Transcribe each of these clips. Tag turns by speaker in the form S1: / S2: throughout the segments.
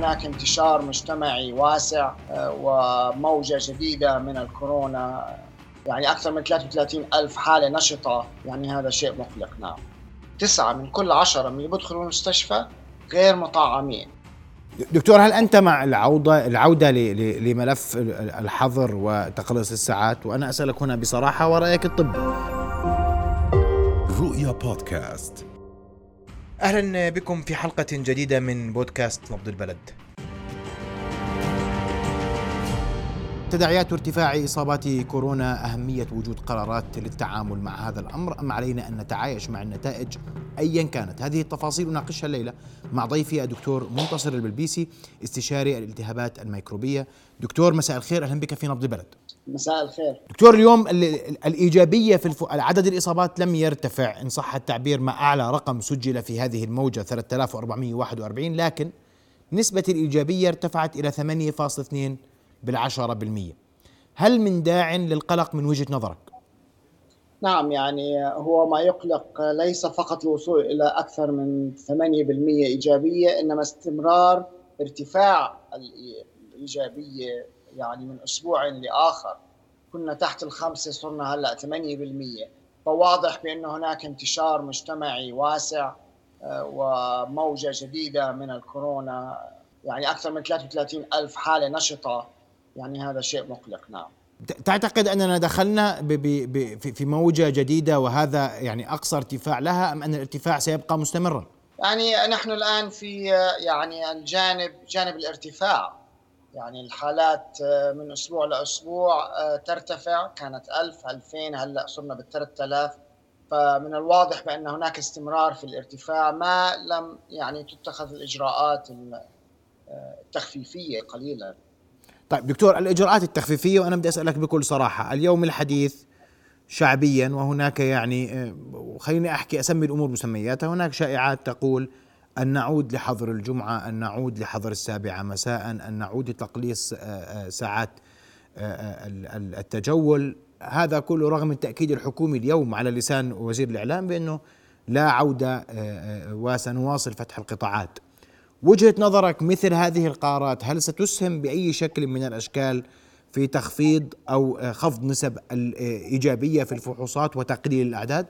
S1: هناك انتشار مجتمعي واسع آه، وموجة جديدة من الكورونا. يعني أكثر من 33 ألف حالة نشطة. يعني هذا شيء مقلق. نعم. تسعة من كل عشرة من اللي بيدخلوا المستشفى غير مطعمين.
S2: دكتور هل أنت مع العودة العودة لملف الحظر وتقليص الساعات؟ وأنا أسألك هنا بصراحة ورأيك الطبي.
S3: رؤيا بودكاست. أهلا بكم في حلقة جديدة من بودكاست نبض البلد.
S2: تداعيات ارتفاع إصابات كورونا أهمية وجود قرارات للتعامل مع هذا الأمر. أم علينا أن نتعايش مع النتائج ايا كانت. هذه التفاصيل نناقشها الليلة مع ضيفي الدكتور منتصر البلبيسي استشاري الالتهابات الميكروبية. دكتور مساء الخير. أهلا بك في نبض البلد.
S1: مساء الخير
S2: دكتور اليوم الإيجابية في الف... عدد الإصابات لم يرتفع إن صح التعبير مع أعلى رقم سجل في هذه الموجة 3441 لكن نسبة الإيجابية ارتفعت إلى 8.2 بالعشرة بالمية هل من داع للقلق من وجهة نظرك؟
S1: نعم يعني هو ما يقلق ليس فقط الوصول إلى أكثر من 8% إيجابية إنما استمرار ارتفاع الإيجابية يعني من أسبوع لآخر كنا تحت الخمسة صرنا هلأ 8% فواضح بأن هناك انتشار مجتمعي واسع آه، وموجة جديدة من الكورونا. يعني أكثر من 33 ألف حالة نشطة. يعني هذا شيء مقلق نعم.
S2: تعتقد أننا دخلنا ب ب في موجة جديدة وهذا يعني أقصى ارتفاع لها أم أن الارتفاع سيبقى مستمرا؟
S1: يعني نحن الآن في يعني الجانب جانب الارتفاع. يعني الحالات من أسبوع لأسبوع ترتفع. كانت 1000 2000 هلأ صرنا بال 3000 فمن الواضح بأن هناك استمرار في الارتفاع ما لم يعني تتخذ الإجراءات التخفيفية قليلا.
S2: طيب دكتور الإجراءات التخفيفية وأنا بدي أسألك بكل صراحة اليوم الحديث شعبيا وهناك يعني آه، خليني أحكي أسمي الأمور مسمياتها هناك شائعات تقول أن نعود لحظر الجمعة أن نعود لحظر السابعة مساء أن نعود لتقليص آه، آه، ساعات التجول هذا كله رغم التأكيد الحكومي اليوم على لسان وزير الإعلام بأنه لا عودة وسنواصل فتح القطاعات وجهة نظرك مثل هذه القرارات هل ستسهم بأي شكل من الأشكال في تخفيض أو خفض نسب الايجابيه في الفحوصات وتقليل الأعداد؟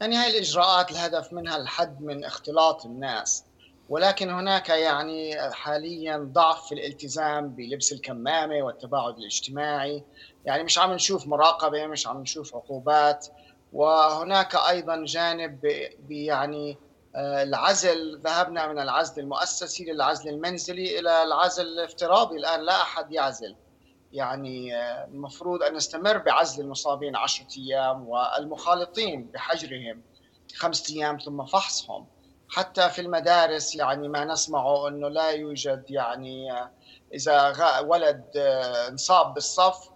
S1: يعني هاي الإجراءات الهدف منها الحد من اختلاط الناس. ولكن هناك يعني حاليا ضعف في الالتزام بلبس الكمامة والتباعد الاجتماعي. يعني مش عم نشوف مراقبة مش عم نشوف عقوبات. وهناك أيضا جانب يعني آه، العزل. ذهبنا من العزل المؤسسي للعزل المنزلي إلى العزل الافتراضي. الآن لا أحد يعزل. يعني آه، المفروض أن نستمر بعزل المصابين عشرة أيام والمخالطين بحجرهم خمسة أيام ثم فحصهم. حتى في المدارس يعني ما نسمعه أنه لا يوجد يعني آه، إذا ولد انصاب بالصف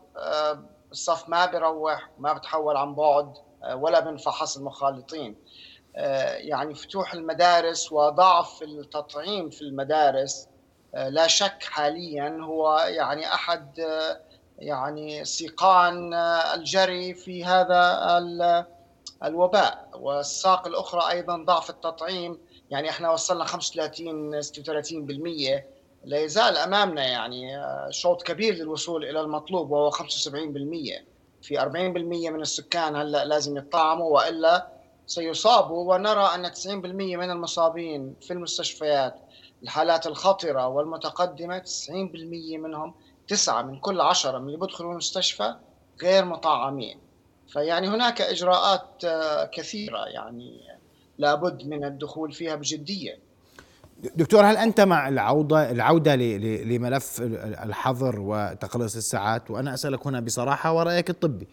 S1: الصف ما بيروح ما بتحول عن بعد ولا بنفحص المخالطين. آه، يعني فتوح المدارس وضعف التطعيم في المدارس آه، لا شك حاليا هو يعني أحد آه، يعني سيقان الجري في هذا الوباء. والساق الأخرى أيضا ضعف التطعيم. يعني إحنا وصلنا 35 36% لا يزال أمامنا يعني شوط كبير للوصول إلى المطلوب وهو 75% في 40% من السكان هلأ لازم يطعموا وإلا سيصابوا. ونرى أن 90% من المصابين في المستشفيات. الحالات الخطرة والمتقدمة 90% منهم تسعة من كل عشرة من اللي بيدخلوا المستشفى غير مطعمين. فيعني هناك إجراءات آه، كثيرة يعني لابد من الدخول فيها بجدية.
S2: دكتور هل أنت مع العودة العودة لملف الحظر وتقليص الساعات؟ وأنا أسألك هنا بصراحة ورأيك الطبي.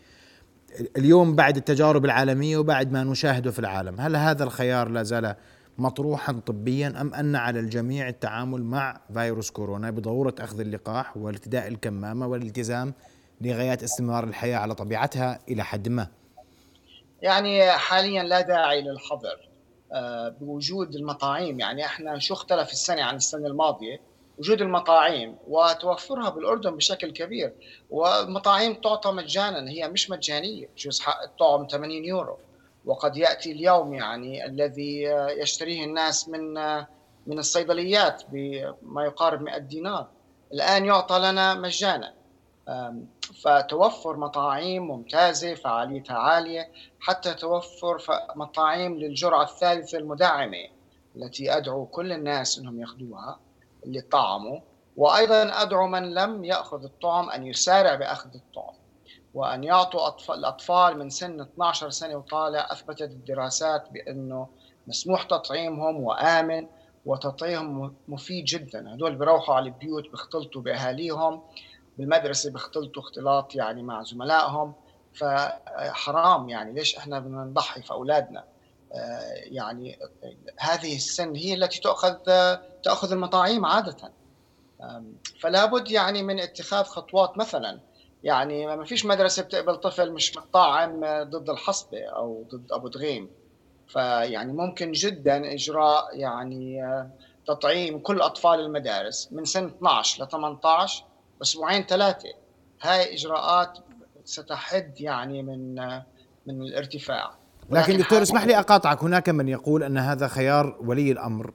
S2: اليوم بعد التجارب العالمية وبعد ما نشاهده في العالم هل هذا الخيار لا زال مطروحا طبيا أم أن على الجميع التعامل مع فيروس كورونا بضرورة أخذ اللقاح وارتداء الكمامة والالتزام لغايات استمرار الحياة على طبيعتها إلى حد ما.
S1: يعني حاليا لا داعي للحظر آه، بوجود المطاعيم. يعني إحنا شو اختلف السنة عن السنة الماضية؟ وجود المطاعيم وتوفرها بالأردن بشكل كبير والمطاعيم تعطى مجانا هي مش مجانية. بجوز حق الطعم 80 يورو. وقد يأتي اليوم يعني الذي يشتريه الناس من من الصيدليات بما يقارب 100 دينار. الآن يعطى لنا مجانا. فتوفر مطاعيم ممتازة فعاليتها عالية حتى توفر مطاعيم للجرعة الثالثة المدعمة التي أدعو كل الناس أنهم يأخذوها اللي طعموا. وأيضا أدعو من لم يأخذ الطعم أن يسارع بأخذ الطعم. وأن يعطوا أطفال الأطفال من سن 12 سنة وطالع أثبتت الدراسات بأنه مسموح تطعيمهم وآمن وتطعيمهم مفيد جدا. هدول بيروحوا على البيوت بيختلطوا بأهاليهم بالمدرسة بيختلطوا اختلاط يعني مع زملائهم. فحرام يعني ليش إحنا بدنا نضحي في أولادنا؟ آه، يعني هذه السن هي التي تأخذ تأخذ المطاعيم عادة. فلا بد يعني من اتخاذ خطوات مثلا. يعني ما فيش مدرسة بتقبل طفل مش مطعم ضد الحصبة أو ضد أبو دغيم. فيعني ممكن جدا إجراء يعني آه، تطعيم كل أطفال المدارس من سن 12 ل 18 أسبوعين ثلاثة. هاي إجراءات ستحد يعني من من الارتفاع.
S2: لكن دكتور اسمح لي أقاطعك. هناك من يقول أن هذا خيار ولي الأمر.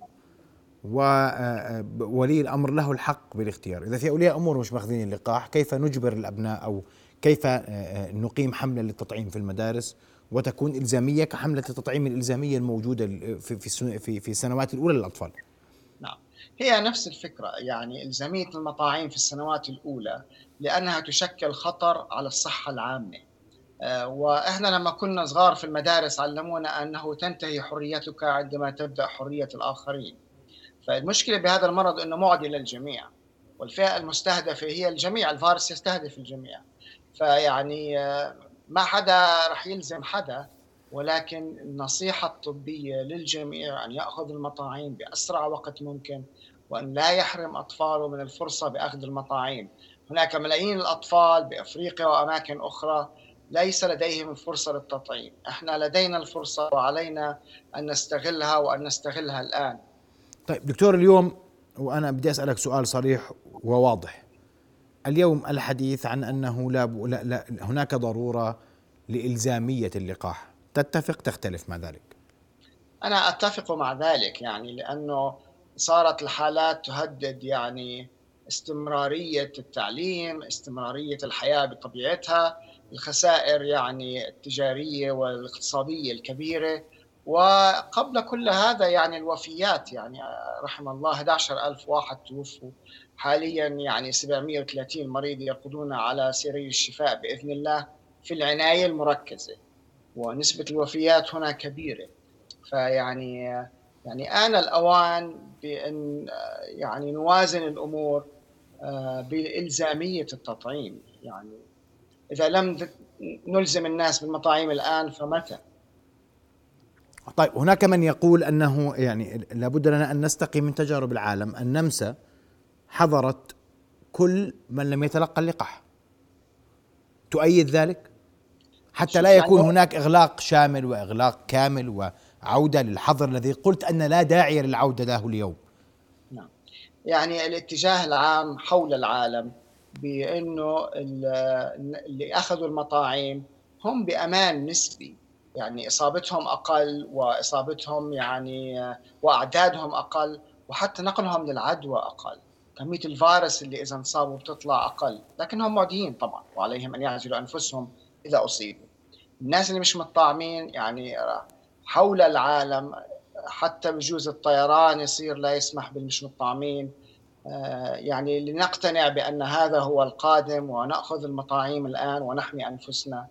S2: وولي الأمر له الحق بالاختيار، إذا في أولياء أمور مش ماخذين اللقاح كيف نجبر الأبناء أو كيف نقيم حملة للتطعيم في المدارس؟ وتكون إلزامية كحملة التطعيم الإلزامية الموجودة في في في السنوات الأولى للأطفال.
S1: نعم. هي نفس الفكرة يعني إلزامية المطاعيم في السنوات الأولى لأنها تشكل خطر على الصحة العامة. آه، وإحنا لما كنا صغار في المدارس علمونا أنه تنتهي حريتك عندما تبدأ حرية الآخرين. فالمشكلة بهذا المرض أنه معدي للجميع والفئة المستهدفة هي الجميع الفيروس يستهدف الجميع. فيعني آه، ما حدا رح يلزم حدا ولكن النصيحة الطبية للجميع أن يأخذ المطاعيم بأسرع وقت ممكن وأن لا يحرم أطفاله من الفرصة بأخذ المطاعيم. هناك ملايين الأطفال بأفريقيا وأماكن أخرى ليس لديهم الفرصة للتطعيم. إحنا لدينا الفرصة وعلينا أن نستغلها وأن نستغلها الآن.
S2: طيب دكتور اليوم وأنا بدي أسألك سؤال صريح وواضح. اليوم الحديث عن أنه لا, لا, لا هناك ضرورة لإلزامية اللقاح. تتفق تختلف مع ذلك؟
S1: أنا أتفق مع ذلك يعني لأنه صارت الحالات تهدد يعني استمرارية التعليم استمرارية الحياة بطبيعتها الخسائر يعني التجارية والاقتصادية الكبيرة وقبل كل هذا يعني الوفيات يعني رحم الله 11 ألف واحد توفوا. حاليا يعني 730 مريض يرقدون على سرير الشفاء بإذن الله في العناية المركزة. ونسبة الوفيات هنا كبيرة. فيعني يعني آن الأوان بأن يعني نوازن الأمور آه، بإلزامية التطعيم. يعني إذا لم نلزم الناس بالمطاعيم الآن فمتى؟
S2: طيب هناك من يقول أنه يعني لابد لنا أن نستقي من تجارب العالم النمسا حظرت كل من لم يتلقى اللقاح تؤيد ذلك؟ حتى لا يكون يعني هناك إغلاق شامل وإغلاق كامل وعودة للحظر الذي قلت أن لا داعي للعودة له اليوم.
S1: نعم. يعني الاتجاه العام حول العالم بأنه اللي أخذوا المطاعيم هم بأمان نسبي يعني إصابتهم أقل وإصابتهم يعني وأعدادهم أقل وحتى نقلهم للعدوى أقل. كمية الفيروس اللي إذا انصابوا بتطلع أقل لكنهم معديين طبعا وعليهم أن يعزلوا أنفسهم إذا أصيبوا. الناس اللي مش مطعمين يعني حول العالم حتى بجوز الطيران يصير لا يسمح بالمش مطعمين آه، يعني لنقتنع بأن هذا هو القادم ونأخذ المطاعيم الآن ونحمي أنفسنا.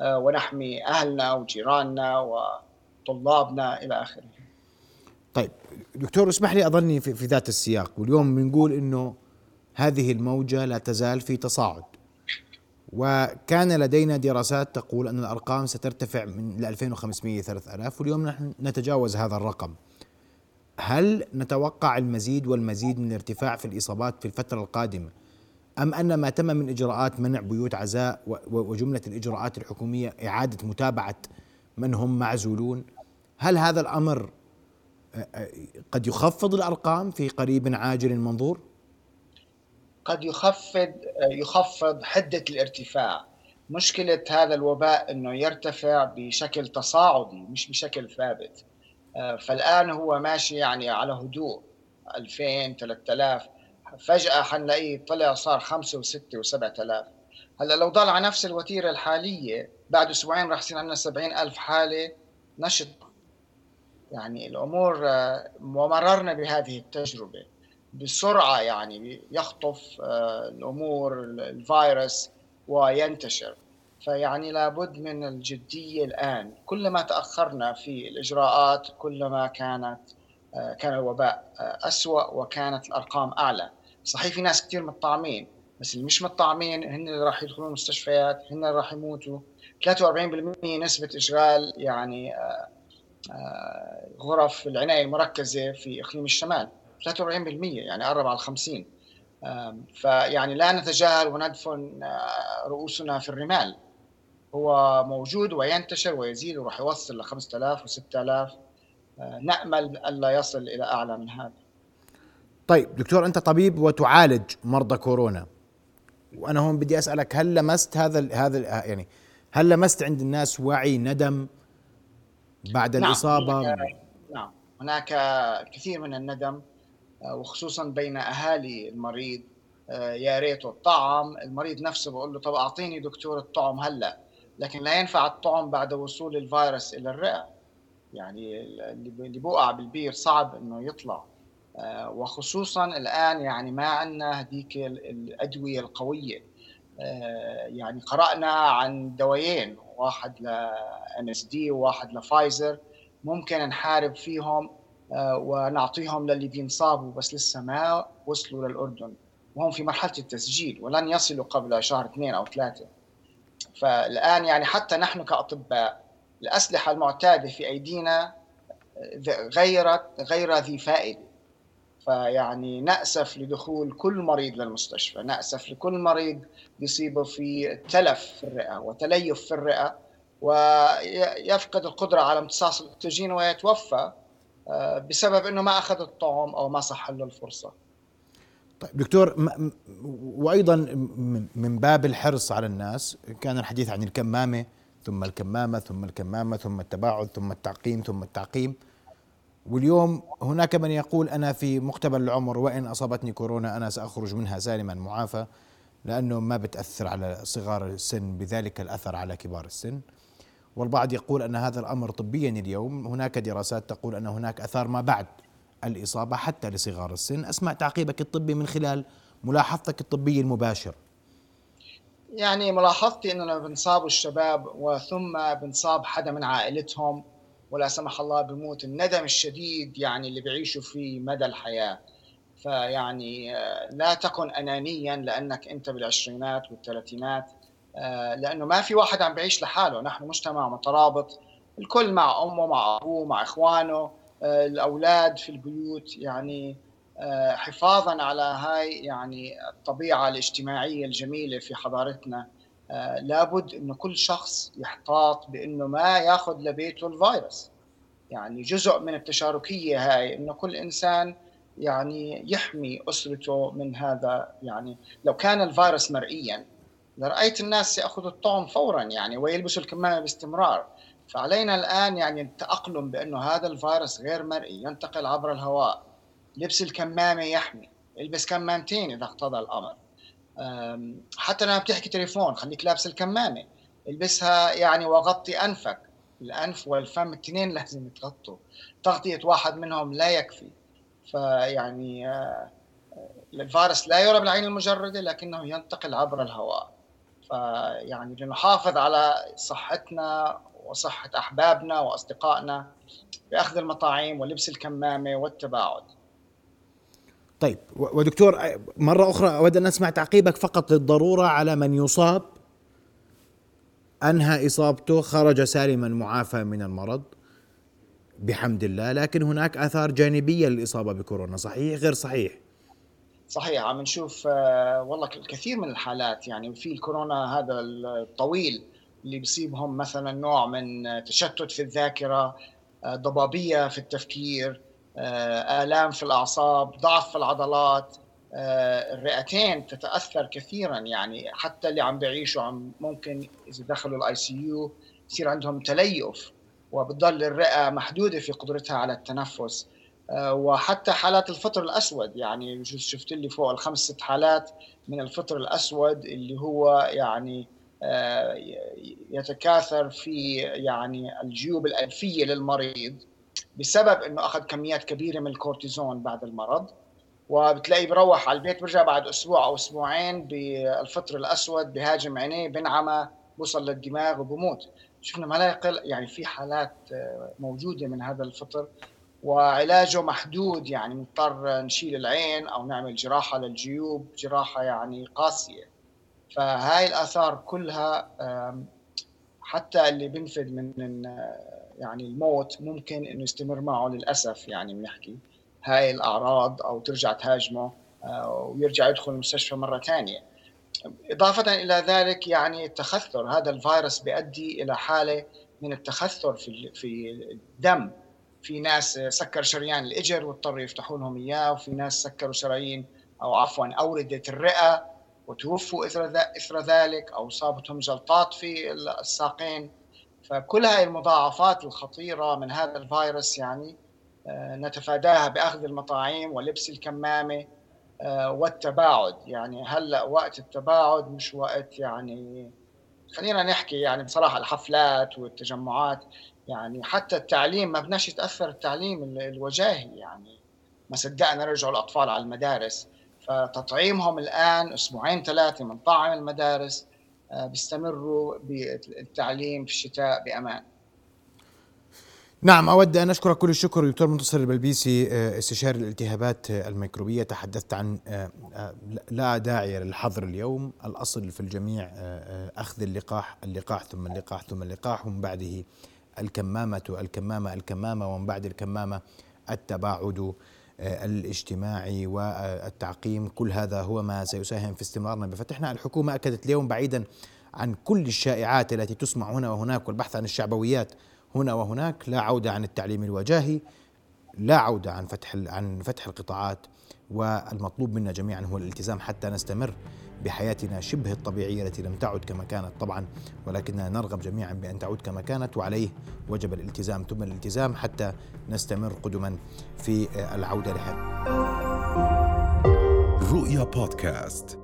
S1: ونحمي أهلنا وجيراننا وطلابنا إلى آخره.
S2: طيب دكتور اسمح لي أظني في, في ذات السياق. واليوم بنقول إنه هذه الموجة لا تزال في تصاعد. وكان لدينا دراسات تقول أن الأرقام سترتفع من 2500 3000 واليوم نحن نتجاوز هذا الرقم. هل نتوقع المزيد والمزيد من الارتفاع في الإصابات في الفترة القادمة أم أن ما تم من إجراءات منع بيوت عزاء وجملة الإجراءات الحكومية إعادة متابعة من هم معزولون؟ هل هذا الأمر قد يخفض الأرقام في قريب عاجل منظور؟
S1: قد يخفض يخفض حدة الارتفاع. مشكلة هذا الوباء إنه يرتفع بشكل تصاعدي مش بشكل ثابت. آه، فالآن هو ماشي يعني على هدوء. 2000 3000 فجأة حنلاقيه طلع صار 5 و6 و7000 هلأ لو ضل على نفس الوتيرة الحالية بعد أسبوعين راح يصير عندنا 70000 حالة نشط. يعني الأمور ومررنا بهذه التجربة. بسرعة يعني يخطف آه، الأمور الفيروس وينتشر. فيعني لابد من الجدية الآن. كلما تأخرنا في الإجراءات كلما كانت آه، كان الوباء آه، أسوأ وكانت الأرقام أعلى. صحيح في ناس كثير مطعمين بس اللي مش مطعمين هن اللي راح يدخلون المستشفيات هن اللي راح يموتوا. 43% نسبة إشغال يعني غرف العناية المركزة في إقليم الشمال. 43% يعني قرب على 50 فيعني لا نتجاهل وندفن آه، رؤوسنا في الرمال. هو موجود وينتشر ويزيد وراح يوصل ل 5000 و 6000 نأمل الا يصل إلى أعلى من هذا.
S2: طيب دكتور أنت طبيب وتعالج مرضى كورونا. وأنا هون بدي أسألك هل لمست هذا هذا يعني هل لمست عند الناس وعي ندم بعد نعم الإصابة؟
S1: هناك نعم هناك كثير من الندم آه، وخصوصا بين أهالي المريض آه، يا ريته الطعم. المريض نفسه بقول له طب أعطيني دكتور الطعم هلأ. لكن لا ينفع الطعم بعد وصول الفيروس إلى الرئة. يعني اللي بوقع بالبير صعب إنه يطلع. وخصوصا الآن يعني ما عندنا هذيك الأدوية القوية. يعني قرأنا عن دوايين واحد ل إن إس دي وواحد لفايزر. ممكن نحارب فيهم آه، ونعطيهم للي بينصابوا بس لسه ما وصلوا للأردن. وهم في مرحلة التسجيل ولن يصلوا قبل شهر اثنين أو ثلاثة. فالآن يعني حتى نحن كأطباء الأسلحة المعتادة في أيدينا آه، غيرت غير ذي فائدة. فيعني نأسف لدخول كل مريض للمستشفى نأسف لكل مريض يصيبه في تلف في الرئة وتليف في الرئة ويفقد القدرة على امتصاص الأكسجين ويتوفى آه، بسبب إنه ما أخذ الطعم أو ما صح له الفرصة.
S2: طيب دكتور وأيضا من باب الحرص على الناس كان الحديث عن الكمامة ثم الكمامة ثم الكمامة ثم التباعد ثم التعقيم ثم التعقيم. واليوم هناك من يقول أنا في مقتبل العمر وإن أصابتني كورونا أنا سأخرج منها سالما معافى لأنه ما بتأثر على صغار السن بذلك الأثر على كبار السن. والبعض يقول أن هذا الأمر طبيا اليوم هناك دراسات تقول أن هناك أثار ما بعد الإصابة حتى لصغار السن. أسمع تعقيبك الطبي من خلال ملاحظتك الطبية المباشر.
S1: يعني ملاحظتي إننا بنصاب الشباب وثم بنصاب حدا من عائلتهم ولا سمح الله بموت الندم الشديد يعني اللي بيعيشوا فيه مدى الحياة. فيعني آه، لا تكن انانيا لأنك أنت بالعشرينات والثلاثينات آه، لأنه ما في واحد عم بيعيش لحاله. نحن مجتمع مترابط الكل مع أمه مع أبوه مع إخوانه آه، الأولاد في البيوت. يعني حفاظا على هاي يعني الطبيعة الاجتماعية الجميلة في حضارتنا. لابد انه كل شخص يحتاط بإنه ما ياخذ لبيته الفيروس. يعني جزء من التشاركية هاي إنه كل إنسان يعني يحمي أسرته من هذا. يعني لو كان الفيروس مرئيا لرأيت الناس يأخذوا الطعم فورا يعني ويلبسوا الكمامة باستمرار. فعلينا الآن يعني التأقلم بأنه هذا الفيروس غير مرئي ينتقل عبر الهواء. لبس الكمامة يحمي البس كمامتين إذا اقتضى الأمر. حتى لما بتحكي تليفون خليك لابس الكمامة. البسها يعني وغطي أنفك. الأنف والفم الاثنين لازم يتغطوا. تغطية واحد منهم لا يكفي. فيعني آه، الفيروس لا يرى بالعين المجردة لكنه ينتقل عبر الهواء. فيعني لنحافظ على صحتنا وصحة أحبابنا وأصدقائنا بأخذ المطاعيم ولبس الكمامة والتباعد.
S2: طيب ودكتور مرة أخرى أود أن أسمع تعقيبك فقط للضرورة على من يصاب. أنهى إصابته خرج سالما معافى من المرض بحمد الله لكن هناك آثار جانبية للإصابة بكورونا صحيح؟ غير صحيح.
S1: صحيح عم نشوف آه، والله الكثير من الحالات يعني في الكورونا هذا الطويل اللي بيصيبهم مثلا نوع من تشتت في الذاكرة آه، ضبابية في التفكير آه، آلام في الأعصاب ضعف في العضلات الرئتين تتأثر كثيرا يعني حتى اللي عم بيعيشوا عم ممكن إذا دخلوا ال ICU يصير عندهم تليف وبتضل الرئة محدودة في قدرتها على التنفس. آه، وحتى حالات الفطر الأسود يعني شفت لي فوق الخمس ست حالات من الفطر الأسود اللي هو يعني آه، يتكاثر في يعني الجيوب الانفيه للمريض. بسبب إنه أخذ كميات كبيرة من الكورتيزون بعد المرض وبتلاقيه بروح على البيت برجع بعد أسبوع أو أسبوعين بالفطر الأسود بهاجم عينيه بنعمى بوصل للدماغ وبموت. شفنا ما لا يقل يعني في حالات آه، موجودة من هذا الفطر وعلاجه محدود يعني نضطر نشيل العين أو نعمل جراحة للجيوب جراحة يعني قاسية. فهاي الآثار كلها حتى اللي بنفد من يعني الموت ممكن إنه يستمر معه للأسف يعني بنحكي هاي الأعراض أو ترجع تهاجمه آه، ويرجع يدخل المستشفى مرة ثانية. إضافة إلى ذلك يعني التخثر هذا الفيروس بيؤدي إلى حالة من التخثر في في الدم. في ناس سكر شريان الإجر واضطروا يفتحوا لهم إياه وفي ناس سكروا شرايين أو عفوا اورده الرئة وتوفوا إثر إثر ذلك أو صابتهم جلطات في الساقين. فكل هذه المضاعفات الخطيرة من هذا الفيروس يعني آه، نتفاداها بأخذ المطاعيم ولبس الكمامة آه، والتباعد. يعني هلأ وقت التباعد مش وقت يعني خلينا نحكي يعني بصراحة الحفلات والتجمعات. يعني حتى التعليم ما بدناش يتأثر التعليم الوجاهي يعني. ما صدقنا رجعوا الأطفال على المدارس. فتطعيمهم الآن أسبوعين ثلاثة من طاعم المدارس. بيستمروا بالتعليم في الشتاء بأمان.
S2: نعم أود أن أشكر كل الشكر دكتور منتصر البلبيسي آه، استشاري الالتهابات الميكروبية. تحدثت عن آه، لا داعي للحظر اليوم. الأصل في الجميع أخذ اللقاح اللقاح ثم اللقاح ثم اللقاح ومن بعده الكمامة الكمامة الكمامة ومن بعد الكمامة التباعد. آه، الاجتماعي والتعقيم كل هذا هو ما سيساهم في استمرارنا بفتحنا الحكومة أكدت اليوم بعيدا عن كل الشائعات التي تسمع هنا وهناك والبحث عن الشعبويات هنا وهناك لا عودة عن التعليم الوجاهي لا عودة عن فتح عن فتح القطاعات والمطلوب منا جميعا هو الالتزام حتى نستمر بحياتنا شبه الطبيعية التي لم تعد كما كانت طبعا ولكننا نرغب جميعا بأن تعود كما كانت وعليه وجب الالتزام. ثم الالتزام حتى نستمر قدما في العودة لها.
S4: رؤيا بودكاست.